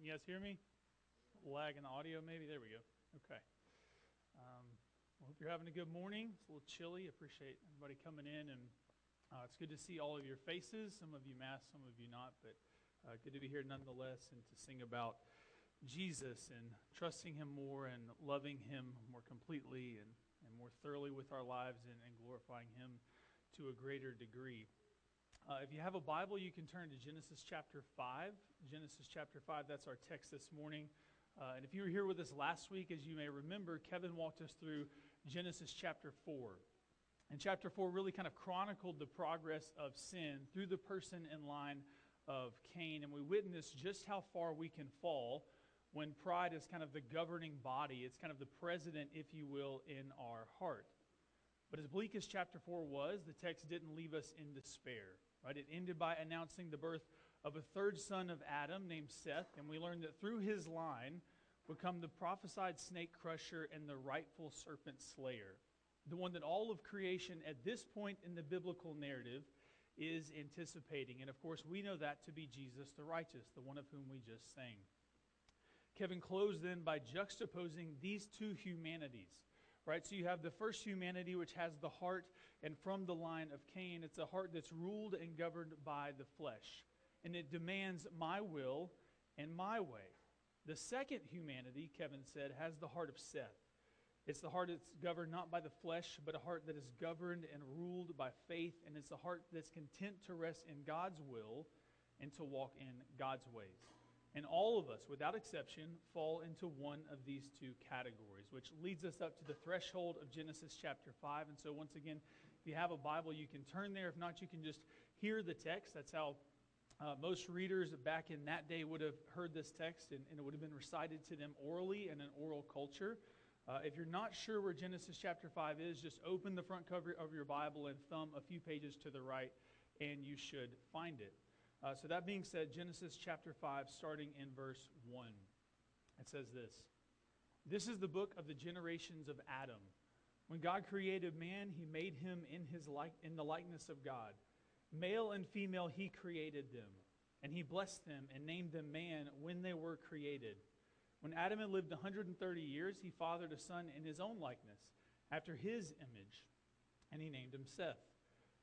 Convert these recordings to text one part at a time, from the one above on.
You guys hear me? Lag in the audio, maybe? There we go. Okay. Um, I hope you're having a good morning. It's a little chilly. Appreciate everybody coming in, and uh, it's good to see all of your faces. Some of you masked, some of you not, but uh, good to be here nonetheless and to sing about Jesus and trusting Him more and loving Him more completely and, and more thoroughly with our lives and, and glorifying Him to a greater degree. Uh, if you have a Bible, you can turn to Genesis chapter 5. Genesis chapter 5, that's our text this morning. Uh, and if you were here with us last week, as you may remember, Kevin walked us through Genesis chapter 4. And chapter 4 really kind of chronicled the progress of sin through the person and line of Cain. And we witnessed just how far we can fall when pride is kind of the governing body. It's kind of the president, if you will, in our heart. But as bleak as chapter 4 was, the text didn't leave us in despair. Right? It ended by announcing the birth of a third son of Adam named Seth, and we learned that through his line would come the prophesied snake crusher and the rightful serpent slayer, the one that all of creation at this point in the biblical narrative is anticipating. And of course, we know that to be Jesus the righteous, the one of whom we just sang. Kevin closed then by juxtaposing these two humanities right? So you have the first humanity, which has the heart, and from the line of Cain, it's a heart that's ruled and governed by the flesh, and it demands my will and my way. The second humanity, Kevin said, has the heart of Seth. It's the heart that's governed not by the flesh, but a heart that is governed and ruled by faith, and it's a heart that's content to rest in God's will and to walk in God's ways. And all of us, without exception, fall into one of these two categories, which leads us up to the threshold of Genesis chapter 5. And so, once again, if you have a Bible, you can turn there. If not, you can just hear the text. That's how uh, most readers back in that day would have heard this text, and, and, it would have been recited to them orally in an oral culture. Uh, if you're not sure where Genesis chapter 5 is, just open the front cover of your Bible and thumb a few pages to the right, and you should find it. Uh, so, that being said, Genesis chapter 5, starting in verse 1, it says this This is the book of the generations of Adam. When God created man, he made him in, his like, in the likeness of God. Male and female, he created them. And he blessed them and named them man when they were created. When Adam had lived 130 years, he fathered a son in his own likeness, after his image, and he named him Seth.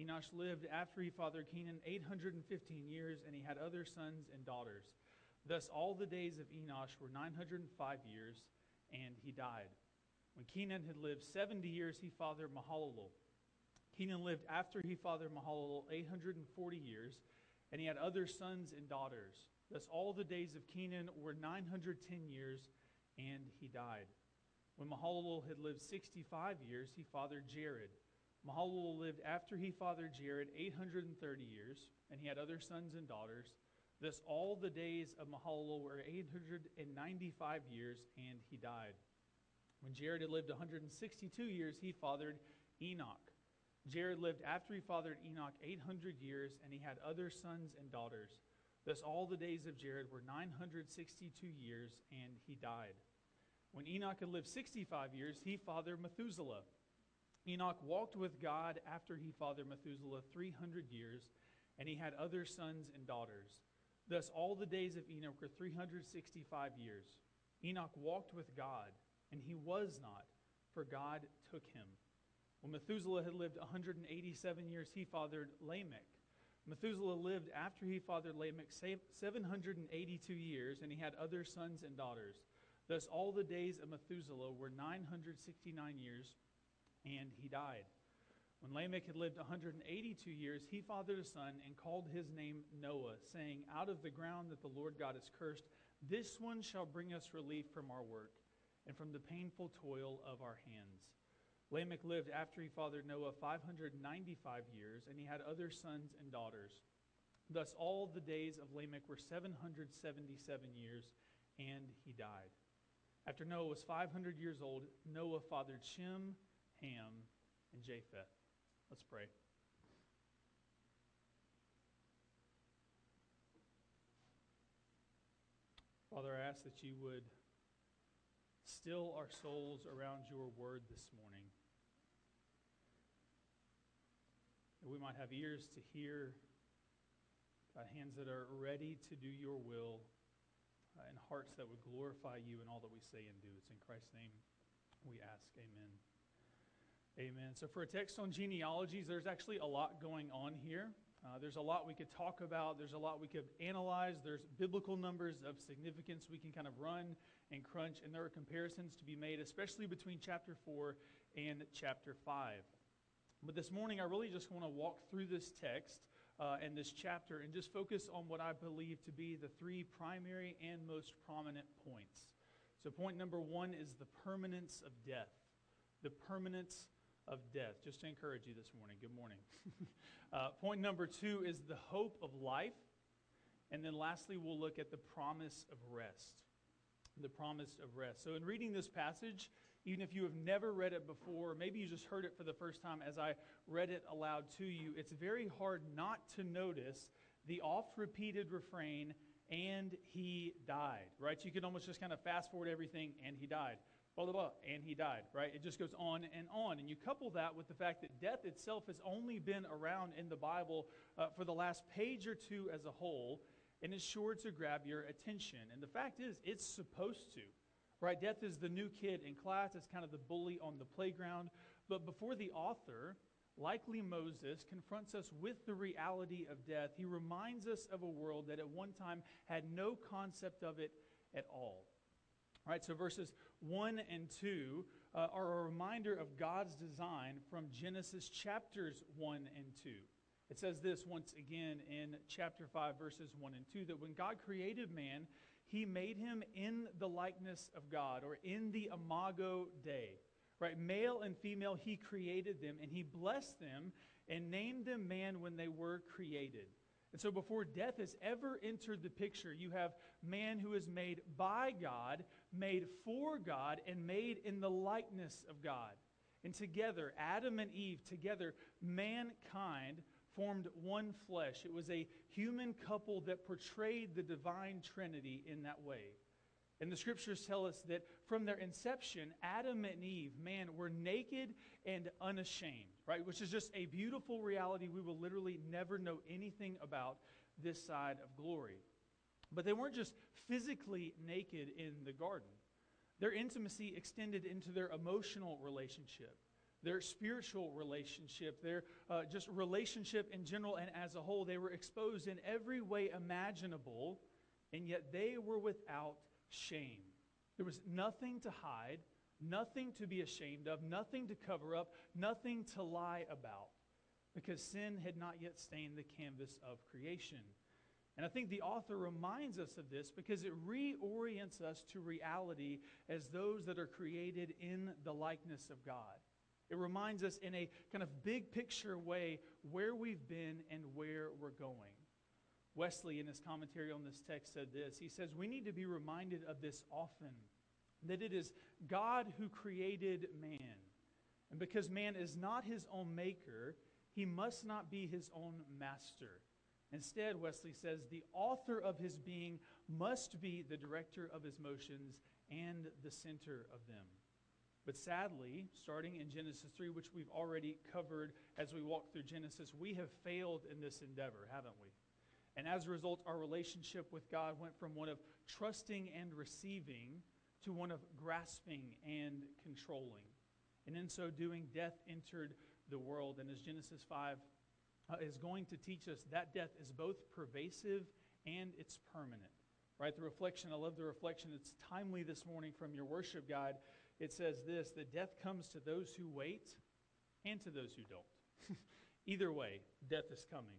Enosh lived after he fathered Kenan 815 years, and he had other sons and daughters. Thus, all the days of Enosh were 905 years, and he died. When Kenan had lived 70 years, he fathered Mahalalel. Kenan lived after he fathered Mahalalel 840 years, and he had other sons and daughters. Thus, all the days of Kenan were 910 years, and he died. When Mahalalel had lived 65 years, he fathered Jared. Mahalalel lived after he fathered Jared 830 years, and he had other sons and daughters. Thus, all the days of Mahalalel were 895 years, and he died. When Jared had lived 162 years, he fathered Enoch. Jared lived after he fathered Enoch 800 years, and he had other sons and daughters. Thus, all the days of Jared were 962 years, and he died. When Enoch had lived 65 years, he fathered Methuselah. Enoch walked with God after he fathered Methuselah 300 years, and he had other sons and daughters. Thus, all the days of Enoch were 365 years. Enoch walked with God, and he was not, for God took him. When Methuselah had lived 187 years, he fathered Lamech. Methuselah lived after he fathered Lamech 782 years, and he had other sons and daughters. Thus, all the days of Methuselah were 969 years and he died. When Lamech had lived 182 years, he fathered a son and called his name Noah, saying, Out of the ground that the Lord God has cursed, this one shall bring us relief from our work and from the painful toil of our hands. Lamech lived after he fathered Noah 595 years, and he had other sons and daughters. Thus, all the days of Lamech were 777 years, and he died. After Noah was 500 years old, Noah fathered Shem, Ham, and Japheth. Let's pray. Father, I ask that you would still our souls around your word this morning. That we might have ears to hear, God, hands that are ready to do your will, uh, and hearts that would glorify you in all that we say and do. It's in Christ's name we ask. Amen. Amen. So, for a text on genealogies, there's actually a lot going on here. Uh, there's a lot we could talk about. There's a lot we could analyze. There's biblical numbers of significance we can kind of run and crunch, and there are comparisons to be made, especially between chapter 4 and chapter 5. But this morning, I really just want to walk through this text uh, and this chapter and just focus on what I believe to be the three primary and most prominent points. So, point number one is the permanence of death. The permanence of death. Just to encourage you this morning, good morning. uh, point number two is the hope of life. And then lastly, we'll look at the promise of rest. The promise of rest. So, in reading this passage, even if you have never read it before, maybe you just heard it for the first time as I read it aloud to you, it's very hard not to notice the oft repeated refrain, and he died, right? So You can almost just kind of fast forward everything, and he died blah, blah, blah, and he died, right? It just goes on and on. And you couple that with the fact that death itself has only been around in the Bible uh, for the last page or two as a whole, and it's sure to grab your attention. And the fact is, it's supposed to, right? Death is the new kid in class, it's kind of the bully on the playground. But before the author, likely Moses, confronts us with the reality of death, he reminds us of a world that at one time had no concept of it at all. All right, so verses 1 and 2 uh, are a reminder of God's design from Genesis chapters 1 and 2. It says this once again in chapter 5, verses 1 and 2 that when God created man, he made him in the likeness of God, or in the imago Dei. Right? Male and female, he created them, and he blessed them and named them man when they were created. And so, before death has ever entered the picture, you have man who is made by God, made for God, and made in the likeness of God. And together, Adam and Eve, together, mankind formed one flesh. It was a human couple that portrayed the divine Trinity in that way. And the scriptures tell us that from their inception, Adam and Eve, man, were naked and unashamed, right? Which is just a beautiful reality we will literally never know anything about this side of glory. But they weren't just physically naked in the garden, their intimacy extended into their emotional relationship. Their spiritual relationship, their uh, just relationship in general and as a whole, they were exposed in every way imaginable, and yet they were without shame. There was nothing to hide, nothing to be ashamed of, nothing to cover up, nothing to lie about, because sin had not yet stained the canvas of creation. And I think the author reminds us of this because it reorients us to reality as those that are created in the likeness of God. It reminds us in a kind of big picture way where we've been and where we're going. Wesley, in his commentary on this text, said this. He says, We need to be reminded of this often that it is God who created man. And because man is not his own maker, he must not be his own master. Instead, Wesley says, the author of his being must be the director of his motions and the center of them. But sadly, starting in Genesis 3, which we've already covered as we walk through Genesis, we have failed in this endeavor, haven't we? And as a result, our relationship with God went from one of trusting and receiving to one of grasping and controlling. And in so doing, death entered the world. And as Genesis 5 uh, is going to teach us, that death is both pervasive and it's permanent. Right? The reflection, I love the reflection. It's timely this morning from your worship guide. It says this that death comes to those who wait and to those who don't. Either way, death is coming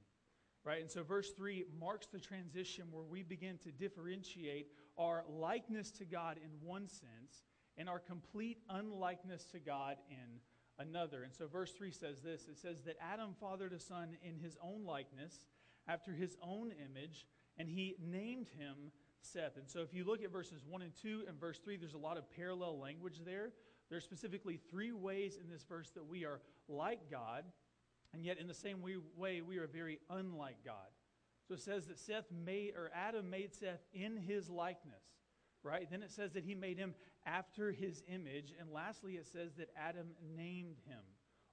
right? And so verse 3 marks the transition where we begin to differentiate our likeness to God in one sense and our complete unlikeness to God in another. And so verse 3 says this it says that Adam fathered a son in his own likeness, after his own image, and he named him Seth. And so if you look at verses 1 and 2 and verse 3, there's a lot of parallel language there. There's specifically three ways in this verse that we are like God, and yet in the same way, we are very unlike God. So it says that Seth made, or Adam made Seth in his likeness, right? Then it says that he made him after his image. And lastly, it says that Adam named him.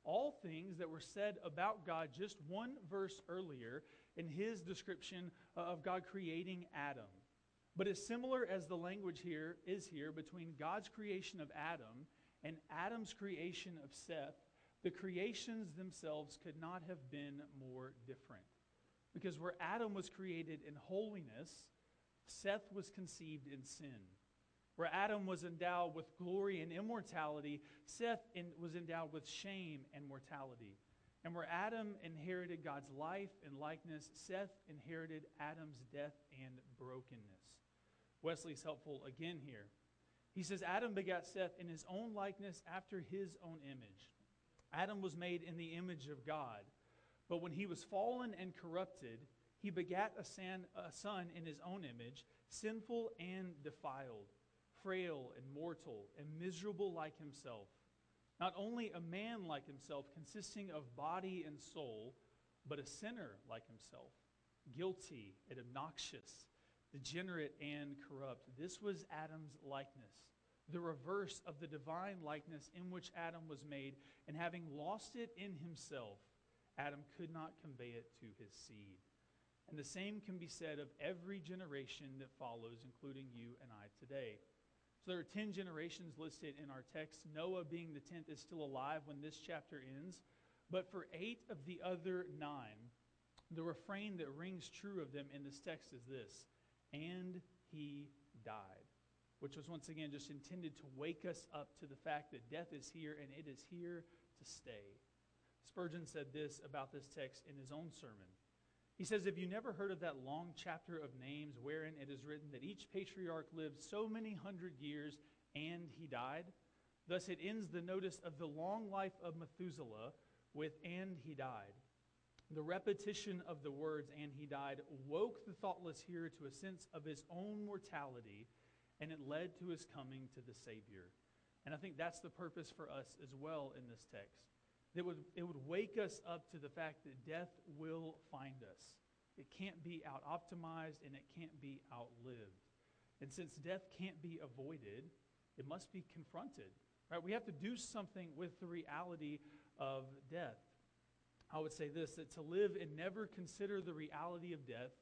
All things that were said about God just one verse earlier in his description uh, of God creating Adam. But as similar as the language here is here between God's creation of Adam and Adam's creation of Seth, the creations themselves could not have been more different. Because where Adam was created in holiness, Seth was conceived in sin. Where Adam was endowed with glory and immortality, Seth in, was endowed with shame and mortality. And where Adam inherited God's life and likeness, Seth inherited Adam's death and brokenness. Wesley's helpful again here. He says, Adam begat Seth in his own likeness after his own image. Adam was made in the image of God. But when he was fallen and corrupted, he begat a, son, a son in his own image, sinful and defiled, frail and mortal, and miserable like himself. Not only a man like himself, consisting of body and soul, but a sinner like himself, guilty and obnoxious degenerate and corrupt. This was Adam's likeness, the reverse of the divine likeness in which Adam was made, and having lost it in himself, Adam could not convey it to his seed. And the same can be said of every generation that follows, including you and I today. So there are 10 generations listed in our text. Noah, being the 10th, is still alive when this chapter ends. But for eight of the other nine, the refrain that rings true of them in this text is this and he died, which was once again just intended to wake us up to the fact that death is here and it is here to stay. Spurgeon said this about this text in his own sermon. He says, Have you never heard of that long chapter of names wherein it is written that each patriarch lived so many hundred years and he died, thus it ends the notice of the long life of Methuselah with and he died. The repetition of the words, and he died, woke the thoughtless hearer to a sense of his own mortality, and it led to his coming to the Savior. And I think that's the purpose for us as well in this text. It would, it would wake us up to the fact that death will find us. It can't be out optimized and it can't be outlived. And since death can't be avoided, it must be confronted. Right? We have to do something with the reality of death. I would say this that to live and never consider the reality of death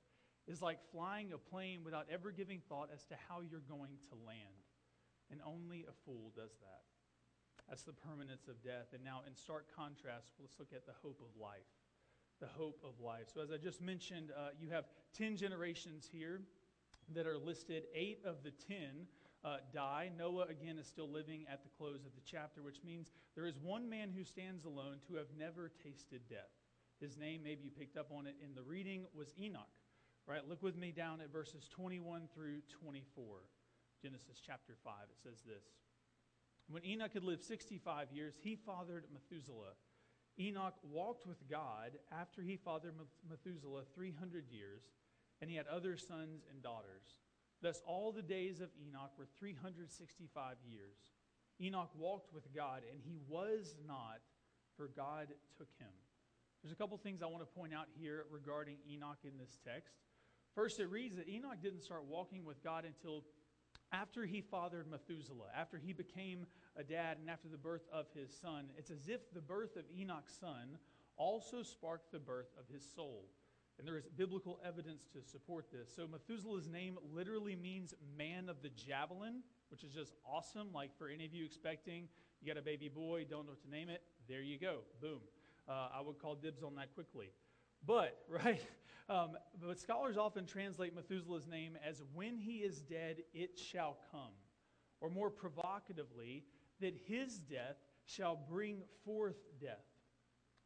is like flying a plane without ever giving thought as to how you're going to land. And only a fool does that. That's the permanence of death. And now, in stark contrast, let's look at the hope of life. The hope of life. So, as I just mentioned, uh, you have 10 generations here that are listed. Eight of the 10 uh, die. Noah, again, is still living at the close of the chapter, which means there is one man who stands alone to have never tasted death. His name, maybe you picked up on it in the reading, was Enoch. Right? Look with me down at verses 21 through 24. Genesis chapter 5. It says this When Enoch had lived 65 years, he fathered Methuselah. Enoch walked with God after he fathered Methuselah 300 years, and he had other sons and daughters. Thus, all the days of Enoch were 365 years. Enoch walked with God, and he was not, for God took him. There's a couple things I want to point out here regarding Enoch in this text. First, it reads that Enoch didn't start walking with God until after he fathered Methuselah, after he became a dad, and after the birth of his son. It's as if the birth of Enoch's son also sparked the birth of his soul. And there is biblical evidence to support this. So Methuselah's name literally means man of the javelin, which is just awesome. Like for any of you expecting, you got a baby boy, don't know what to name it, there you go. Boom. Uh, I would call dibs on that quickly. But, right? Um, but scholars often translate Methuselah's name as when he is dead, it shall come. Or more provocatively, that his death shall bring forth death.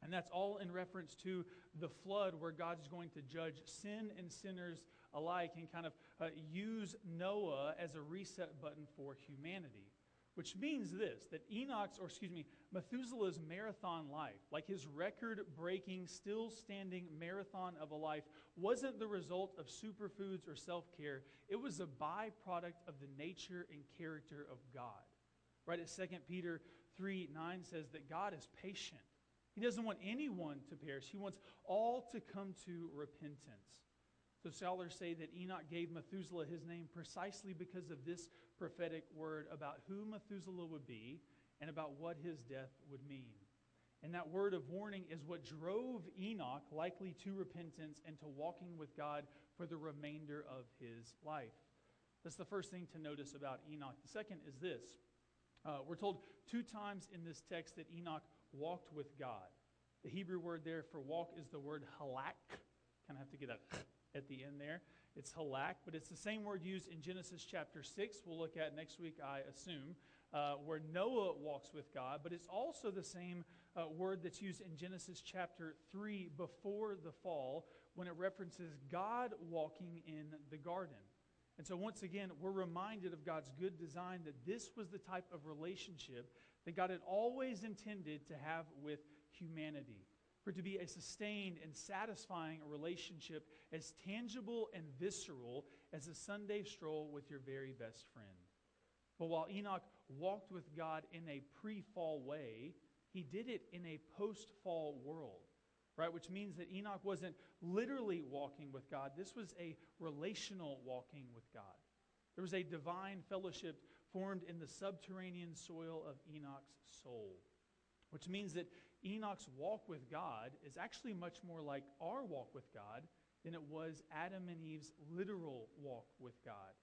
And that's all in reference to the flood where God is going to judge sin and sinners alike and kind of uh, use Noah as a reset button for humanity. Which means this that Enoch's, or excuse me, Methuselah's marathon life, like his record breaking, still standing marathon of a life, wasn't the result of superfoods or self care. It was a byproduct of the nature and character of God. Right at 2 Peter 3 9 says that God is patient. He doesn't want anyone to perish, He wants all to come to repentance. So scholars say that Enoch gave Methuselah his name precisely because of this prophetic word about who Methuselah would be and about what his death would mean. And that word of warning is what drove Enoch likely to repentance and to walking with God for the remainder of his life. That's the first thing to notice about Enoch. The second is this uh, we're told two times in this text that Enoch walked with God. The Hebrew word there for walk is the word halak. Kind of have to get a at the end there. It's halak, but it's the same word used in Genesis chapter 6, we'll look at next week, I assume, uh, where Noah walks with God. But it's also the same uh, word that's used in Genesis chapter 3 before the fall when it references God walking in the garden. And so, once again, we're reminded of God's good design that this was the type of relationship that God had always intended to have with humanity for it to be a sustained and satisfying relationship as tangible and visceral as a Sunday stroll with your very best friend. But while Enoch walked with God in a pre fall way, he did it in a post fall world, right? Which means that Enoch wasn't literally walking with God, this was a relational walking with God. There was a divine fellowship formed in the subterranean soil of Enoch's soul, which means that Enoch's walk with God is actually much more like our walk with God than it was Adam and Eve's literal walk with God,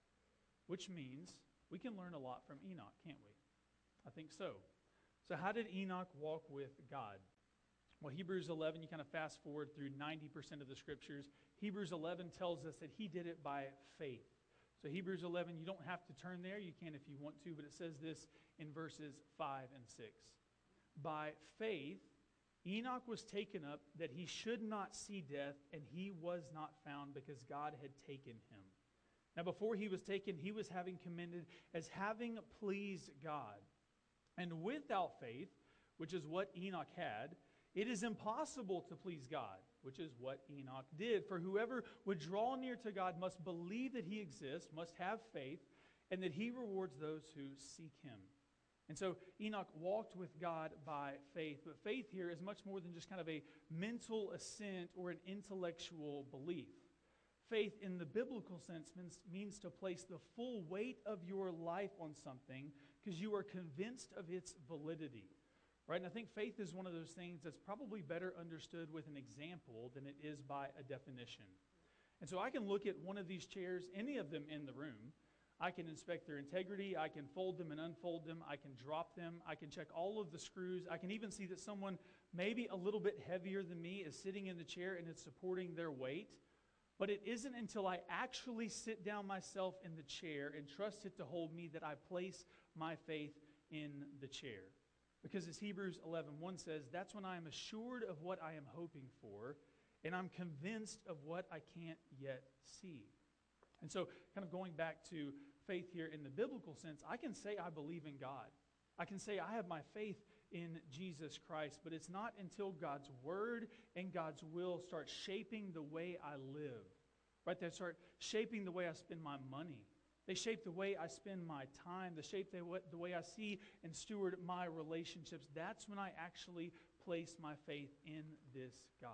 which means we can learn a lot from Enoch, can't we? I think so. So, how did Enoch walk with God? Well, Hebrews 11, you kind of fast forward through 90% of the scriptures. Hebrews 11 tells us that he did it by faith. So, Hebrews 11, you don't have to turn there. You can if you want to, but it says this in verses 5 and 6. By faith, Enoch was taken up that he should not see death, and he was not found because God had taken him. Now, before he was taken, he was having commended as having pleased God. And without faith, which is what Enoch had, it is impossible to please God, which is what Enoch did. For whoever would draw near to God must believe that he exists, must have faith, and that he rewards those who seek him. And so Enoch walked with God by faith. But faith here is much more than just kind of a mental assent or an intellectual belief. Faith in the biblical sense means, means to place the full weight of your life on something because you are convinced of its validity. Right? And I think faith is one of those things that's probably better understood with an example than it is by a definition. And so I can look at one of these chairs, any of them in the room, I can inspect their integrity. I can fold them and unfold them. I can drop them. I can check all of the screws. I can even see that someone, maybe a little bit heavier than me, is sitting in the chair and it's supporting their weight. But it isn't until I actually sit down myself in the chair and trust it to hold me that I place my faith in the chair. Because as Hebrews 11:1 says, that's when I am assured of what I am hoping for, and I'm convinced of what I can't yet see. And so, kind of going back to faith here in the biblical sense, I can say I believe in God. I can say I have my faith in Jesus Christ, but it's not until God's word and God's will start shaping the way I live, right? They start shaping the way I spend my money. They shape the way I spend my time. They shape the the way I see and steward my relationships. That's when I actually place my faith in this God.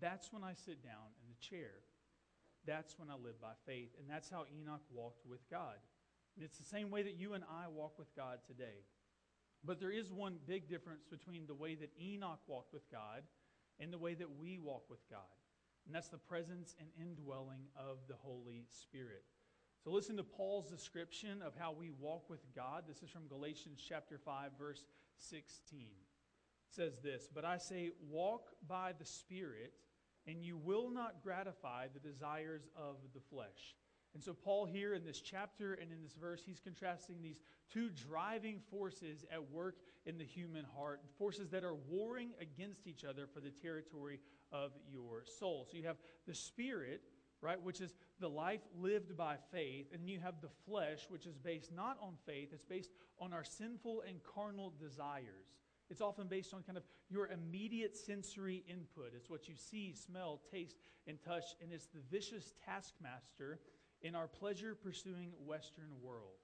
That's when I sit down in the chair that's when I live by faith. And that's how Enoch walked with God. And it's the same way that you and I walk with God today. But there is one big difference between the way that Enoch walked with God and the way that we walk with God. And that's the presence and indwelling of the Holy Spirit. So listen to Paul's description of how we walk with God. This is from Galatians chapter 5 verse 16. It says this, "But I say walk by the Spirit, and you will not gratify the desires of the flesh. And so, Paul, here in this chapter and in this verse, he's contrasting these two driving forces at work in the human heart, forces that are warring against each other for the territory of your soul. So, you have the spirit, right? Which is the life lived by faith. And you have the flesh, which is based not on faith, it's based on our sinful and carnal desires. It's often based on kind of your immediate sensory input. It's what you see, smell, taste, and touch. And it's the vicious taskmaster in our pleasure pursuing Western world.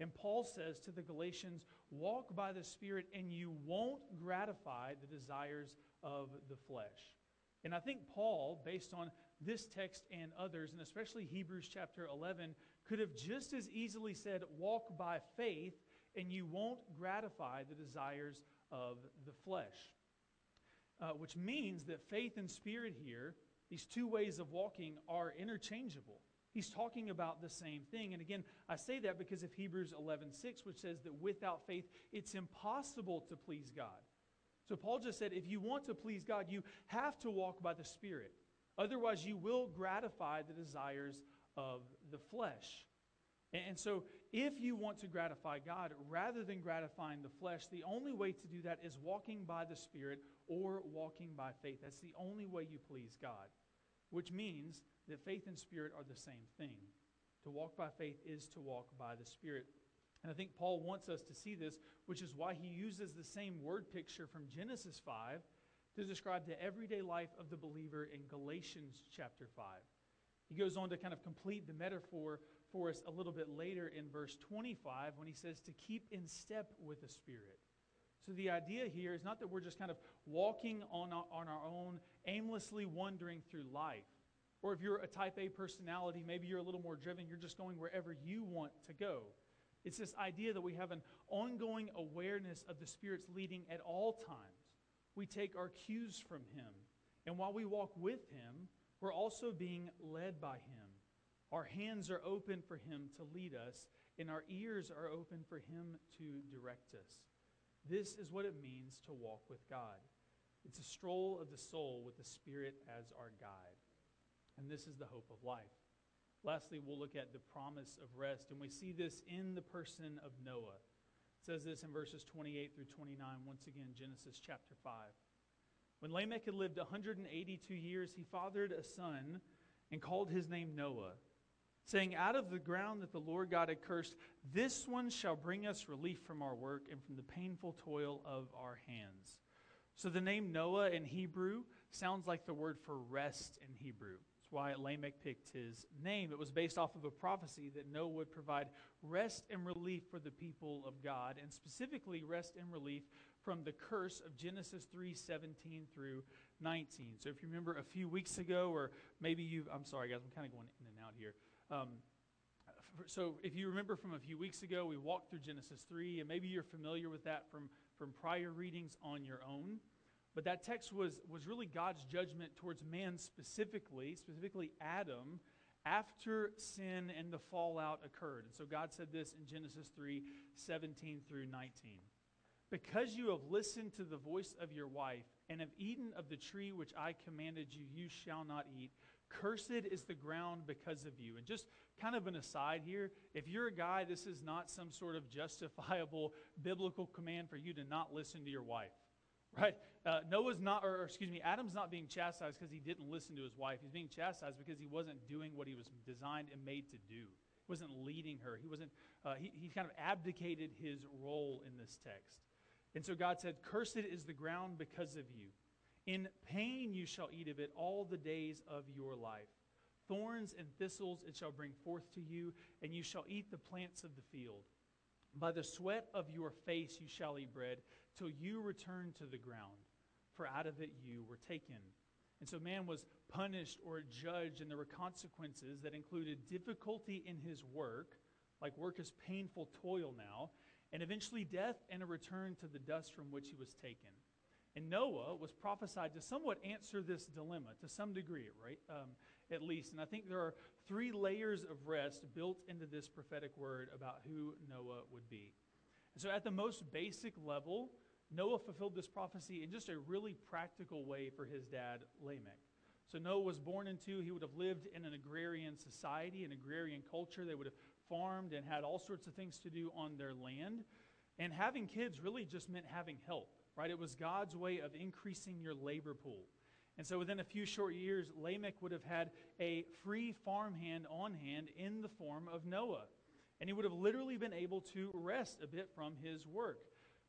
And Paul says to the Galatians, Walk by the Spirit, and you won't gratify the desires of the flesh. And I think Paul, based on this text and others, and especially Hebrews chapter 11, could have just as easily said, Walk by faith, and you won't gratify the desires of the flesh. Uh, which means that faith and spirit here, these two ways of walking, are interchangeable. He's talking about the same thing. And again, I say that because of Hebrews 11 6, which says that without faith, it's impossible to please God. So Paul just said, if you want to please God, you have to walk by the Spirit. Otherwise, you will gratify the desires of the flesh. And so, if you want to gratify God rather than gratifying the flesh, the only way to do that is walking by the Spirit or walking by faith. That's the only way you please God, which means that faith and Spirit are the same thing. To walk by faith is to walk by the Spirit. And I think Paul wants us to see this, which is why he uses the same word picture from Genesis 5 to describe the everyday life of the believer in Galatians chapter 5. He goes on to kind of complete the metaphor for us a little bit later in verse 25 when he says to keep in step with the Spirit. So the idea here is not that we're just kind of walking on our, on our own, aimlessly wandering through life. Or if you're a type A personality, maybe you're a little more driven, you're just going wherever you want to go. It's this idea that we have an ongoing awareness of the Spirit's leading at all times. We take our cues from Him. And while we walk with Him, we're also being led by Him. Our hands are open for Him to lead us, and our ears are open for Him to direct us. This is what it means to walk with God. It's a stroll of the soul with the Spirit as our guide. And this is the hope of life. Lastly, we'll look at the promise of rest, and we see this in the person of Noah. It says this in verses 28 through 29, once again, Genesis chapter 5. When Lamech had lived 182 years, he fathered a son and called his name Noah saying, Out of the ground that the Lord God had cursed, this one shall bring us relief from our work and from the painful toil of our hands. So the name Noah in Hebrew sounds like the word for rest in Hebrew. That's why Lamech picked his name. It was based off of a prophecy that Noah would provide rest and relief for the people of God, and specifically rest and relief from the curse of Genesis 3:17 through 19. So if you remember a few weeks ago, or maybe you've, I'm sorry, guys, I'm kind of going in and out here. Um, so if you remember from a few weeks ago, we walked through Genesis 3, and maybe you're familiar with that from, from prior readings on your own. But that text was, was really God's judgment towards man specifically, specifically Adam, after sin and the fallout occurred. And so God said this in Genesis 3 17 through 19. Because you have listened to the voice of your wife and have eaten of the tree which I commanded you, you shall not eat. Cursed is the ground because of you. And just kind of an aside here if you're a guy, this is not some sort of justifiable biblical command for you to not listen to your wife. Right? Uh, Noah's not, or excuse me, Adam's not being chastised because he didn't listen to his wife. He's being chastised because he wasn't doing what he was designed and made to do. He wasn't leading her. He wasn't, uh, he, he kind of abdicated his role in this text. And so God said, Cursed is the ground because of you. In pain you shall eat of it all the days of your life. Thorns and thistles it shall bring forth to you, and you shall eat the plants of the field. By the sweat of your face you shall eat bread, till you return to the ground, for out of it you were taken. And so man was punished or judged, and there were consequences that included difficulty in his work, like work is painful toil now, and eventually death and a return to the dust from which he was taken. And Noah was prophesied to somewhat answer this dilemma to some degree, right? Um, at least. And I think there are three layers of rest built into this prophetic word about who Noah would be. And so, at the most basic level, Noah fulfilled this prophecy in just a really practical way for his dad, Lamech. So, Noah was born into, he would have lived in an agrarian society, an agrarian culture. They would have farmed and had all sorts of things to do on their land. And having kids really just meant having help right? It was God's way of increasing your labor pool. And so within a few short years, Lamech would have had a free farmhand on hand in the form of Noah. And he would have literally been able to rest a bit from his work.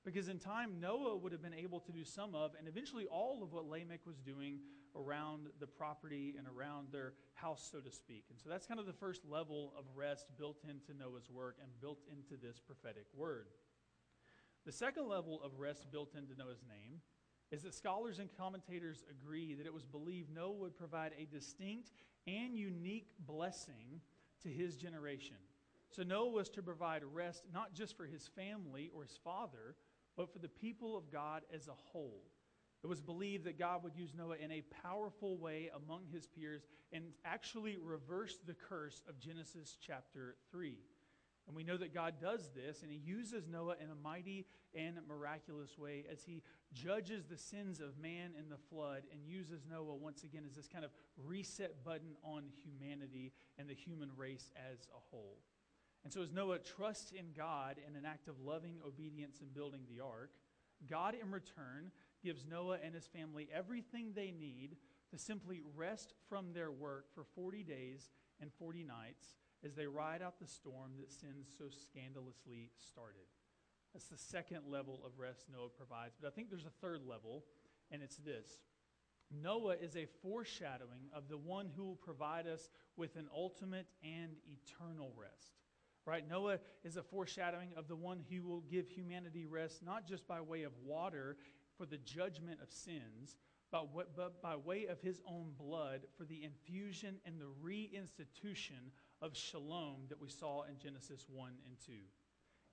Because in time, Noah would have been able to do some of, and eventually all of what Lamech was doing around the property and around their house, so to speak. And so that's kind of the first level of rest built into Noah's work and built into this prophetic word. The second level of rest built into Noah's name is that scholars and commentators agree that it was believed Noah would provide a distinct and unique blessing to his generation. So Noah was to provide rest not just for his family or his father, but for the people of God as a whole. It was believed that God would use Noah in a powerful way among his peers and actually reverse the curse of Genesis chapter 3. And we know that God does this, and he uses Noah in a mighty and miraculous way as he judges the sins of man in the flood and uses Noah once again as this kind of reset button on humanity and the human race as a whole. And so, as Noah trusts in God in an act of loving obedience in building the ark, God in return gives Noah and his family everything they need to simply rest from their work for 40 days and 40 nights as they ride out the storm that sin so scandalously started. That's the second level of rest Noah provides. But I think there's a third level, and it's this Noah is a foreshadowing of the one who will provide us with an ultimate and eternal rest. Right? Noah is a foreshadowing of the one who will give humanity rest, not just by way of water for the judgment of sins, but, but by way of his own blood for the infusion and the reinstitution of shalom that we saw in Genesis 1 and 2.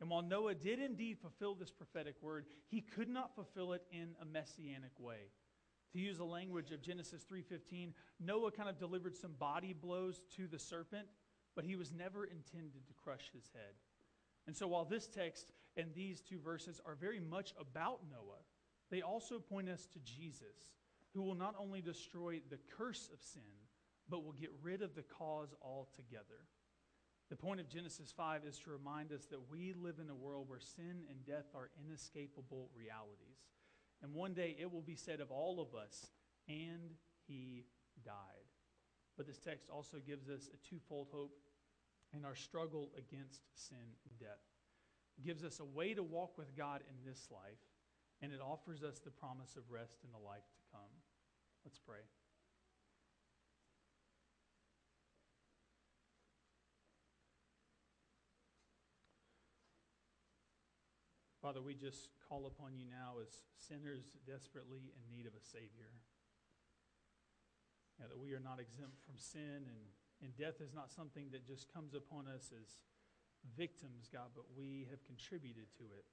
And while Noah did indeed fulfill this prophetic word, he could not fulfill it in a messianic way. To use the language of Genesis 3:15, Noah kind of delivered some body blows to the serpent, but he was never intended to crush his head. And so while this text and these two verses are very much about Noah, they also point us to Jesus, who will not only destroy the curse of sin, but will get rid of the cause altogether. The point of Genesis 5 is to remind us that we live in a world where sin and death are inescapable realities. And one day it will be said of all of us, and he died. But this text also gives us a twofold hope in our struggle against sin and death. It gives us a way to walk with God in this life, and it offers us the promise of rest in the life to come. Let's pray. Father, we just call upon you now as sinners desperately in need of a Savior. Yeah, that we are not exempt from sin, and, and death is not something that just comes upon us as victims, God, but we have contributed to it.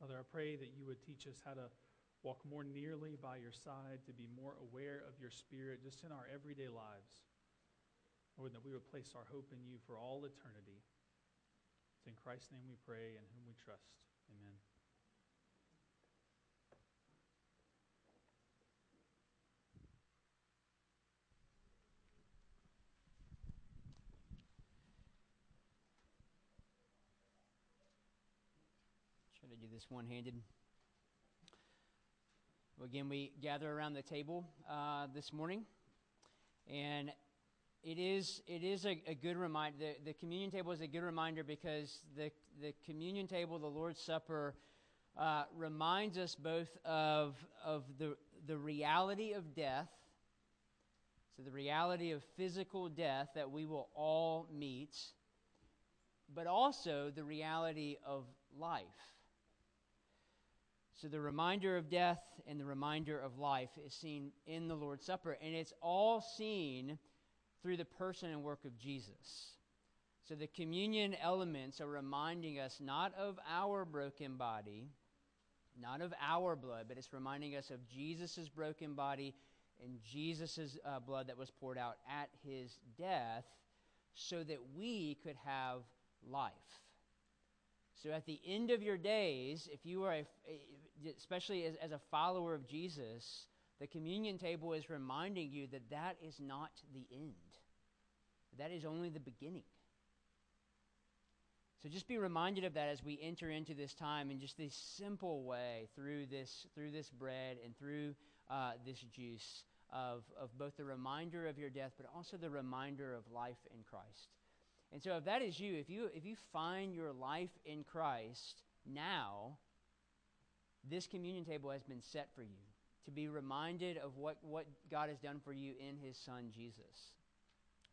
Father, I pray that you would teach us how to walk more nearly by your side, to be more aware of your Spirit just in our everyday lives. Lord, that we would place our hope in you for all eternity. It's in Christ's name we pray and whom we trust. Amen. Try to do this one handed. Well, again, we gather around the table uh, this morning, and it is, it is a, a good reminder. The, the, communion table is a good reminder because the, the communion table, the Lord's Supper, uh, reminds us both of, of the, the reality of death, so the reality of physical death that we will all meet, but also the reality of life. So the reminder of death and the reminder of life is seen in the Lord's Supper, and it's all seen through the person and work of Jesus. So the communion elements are reminding us not of our broken body, not of our blood, but it's reminding us of Jesus' broken body and Jesus' uh, blood that was poured out at his death so that we could have life. So at the end of your days, if you are, a, especially as, as a follower of Jesus, the communion table is reminding you that that is not the end. That is only the beginning. So just be reminded of that as we enter into this time in just this simple way through this through this bread and through uh, this juice of, of both the reminder of your death, but also the reminder of life in Christ. And so, if that is you, if you if you find your life in Christ now, this communion table has been set for you to be reminded of what, what God has done for you in His Son Jesus.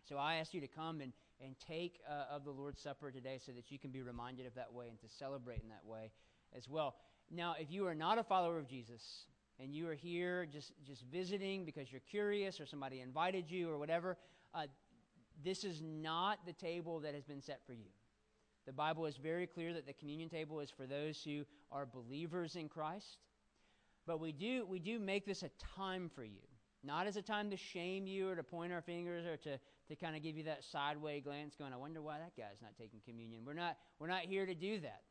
So I ask you to come and, and take uh, of the Lord's Supper today so that you can be reminded of that way and to celebrate in that way as well. Now, if you are not a follower of Jesus and you are here just, just visiting because you're curious or somebody invited you or whatever, uh, this is not the table that has been set for you. The Bible is very clear that the communion table is for those who are believers in Christ. But we do, we do make this a time for you, not as a time to shame you or to point our fingers or to, to kind of give you that sideways glance going, I wonder why that guy's not taking communion. We're not, we're not here to do that.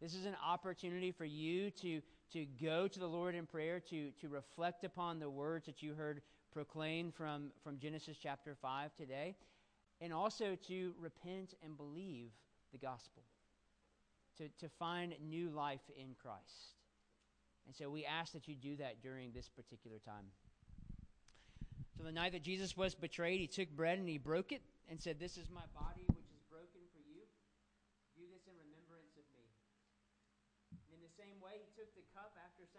This is an opportunity for you to, to go to the Lord in prayer, to, to reflect upon the words that you heard proclaimed from, from Genesis chapter 5 today, and also to repent and believe the gospel, to, to find new life in Christ. And so we ask that you do that during this particular time. The night that Jesus was betrayed, he took bread and he broke it and said, This is my body,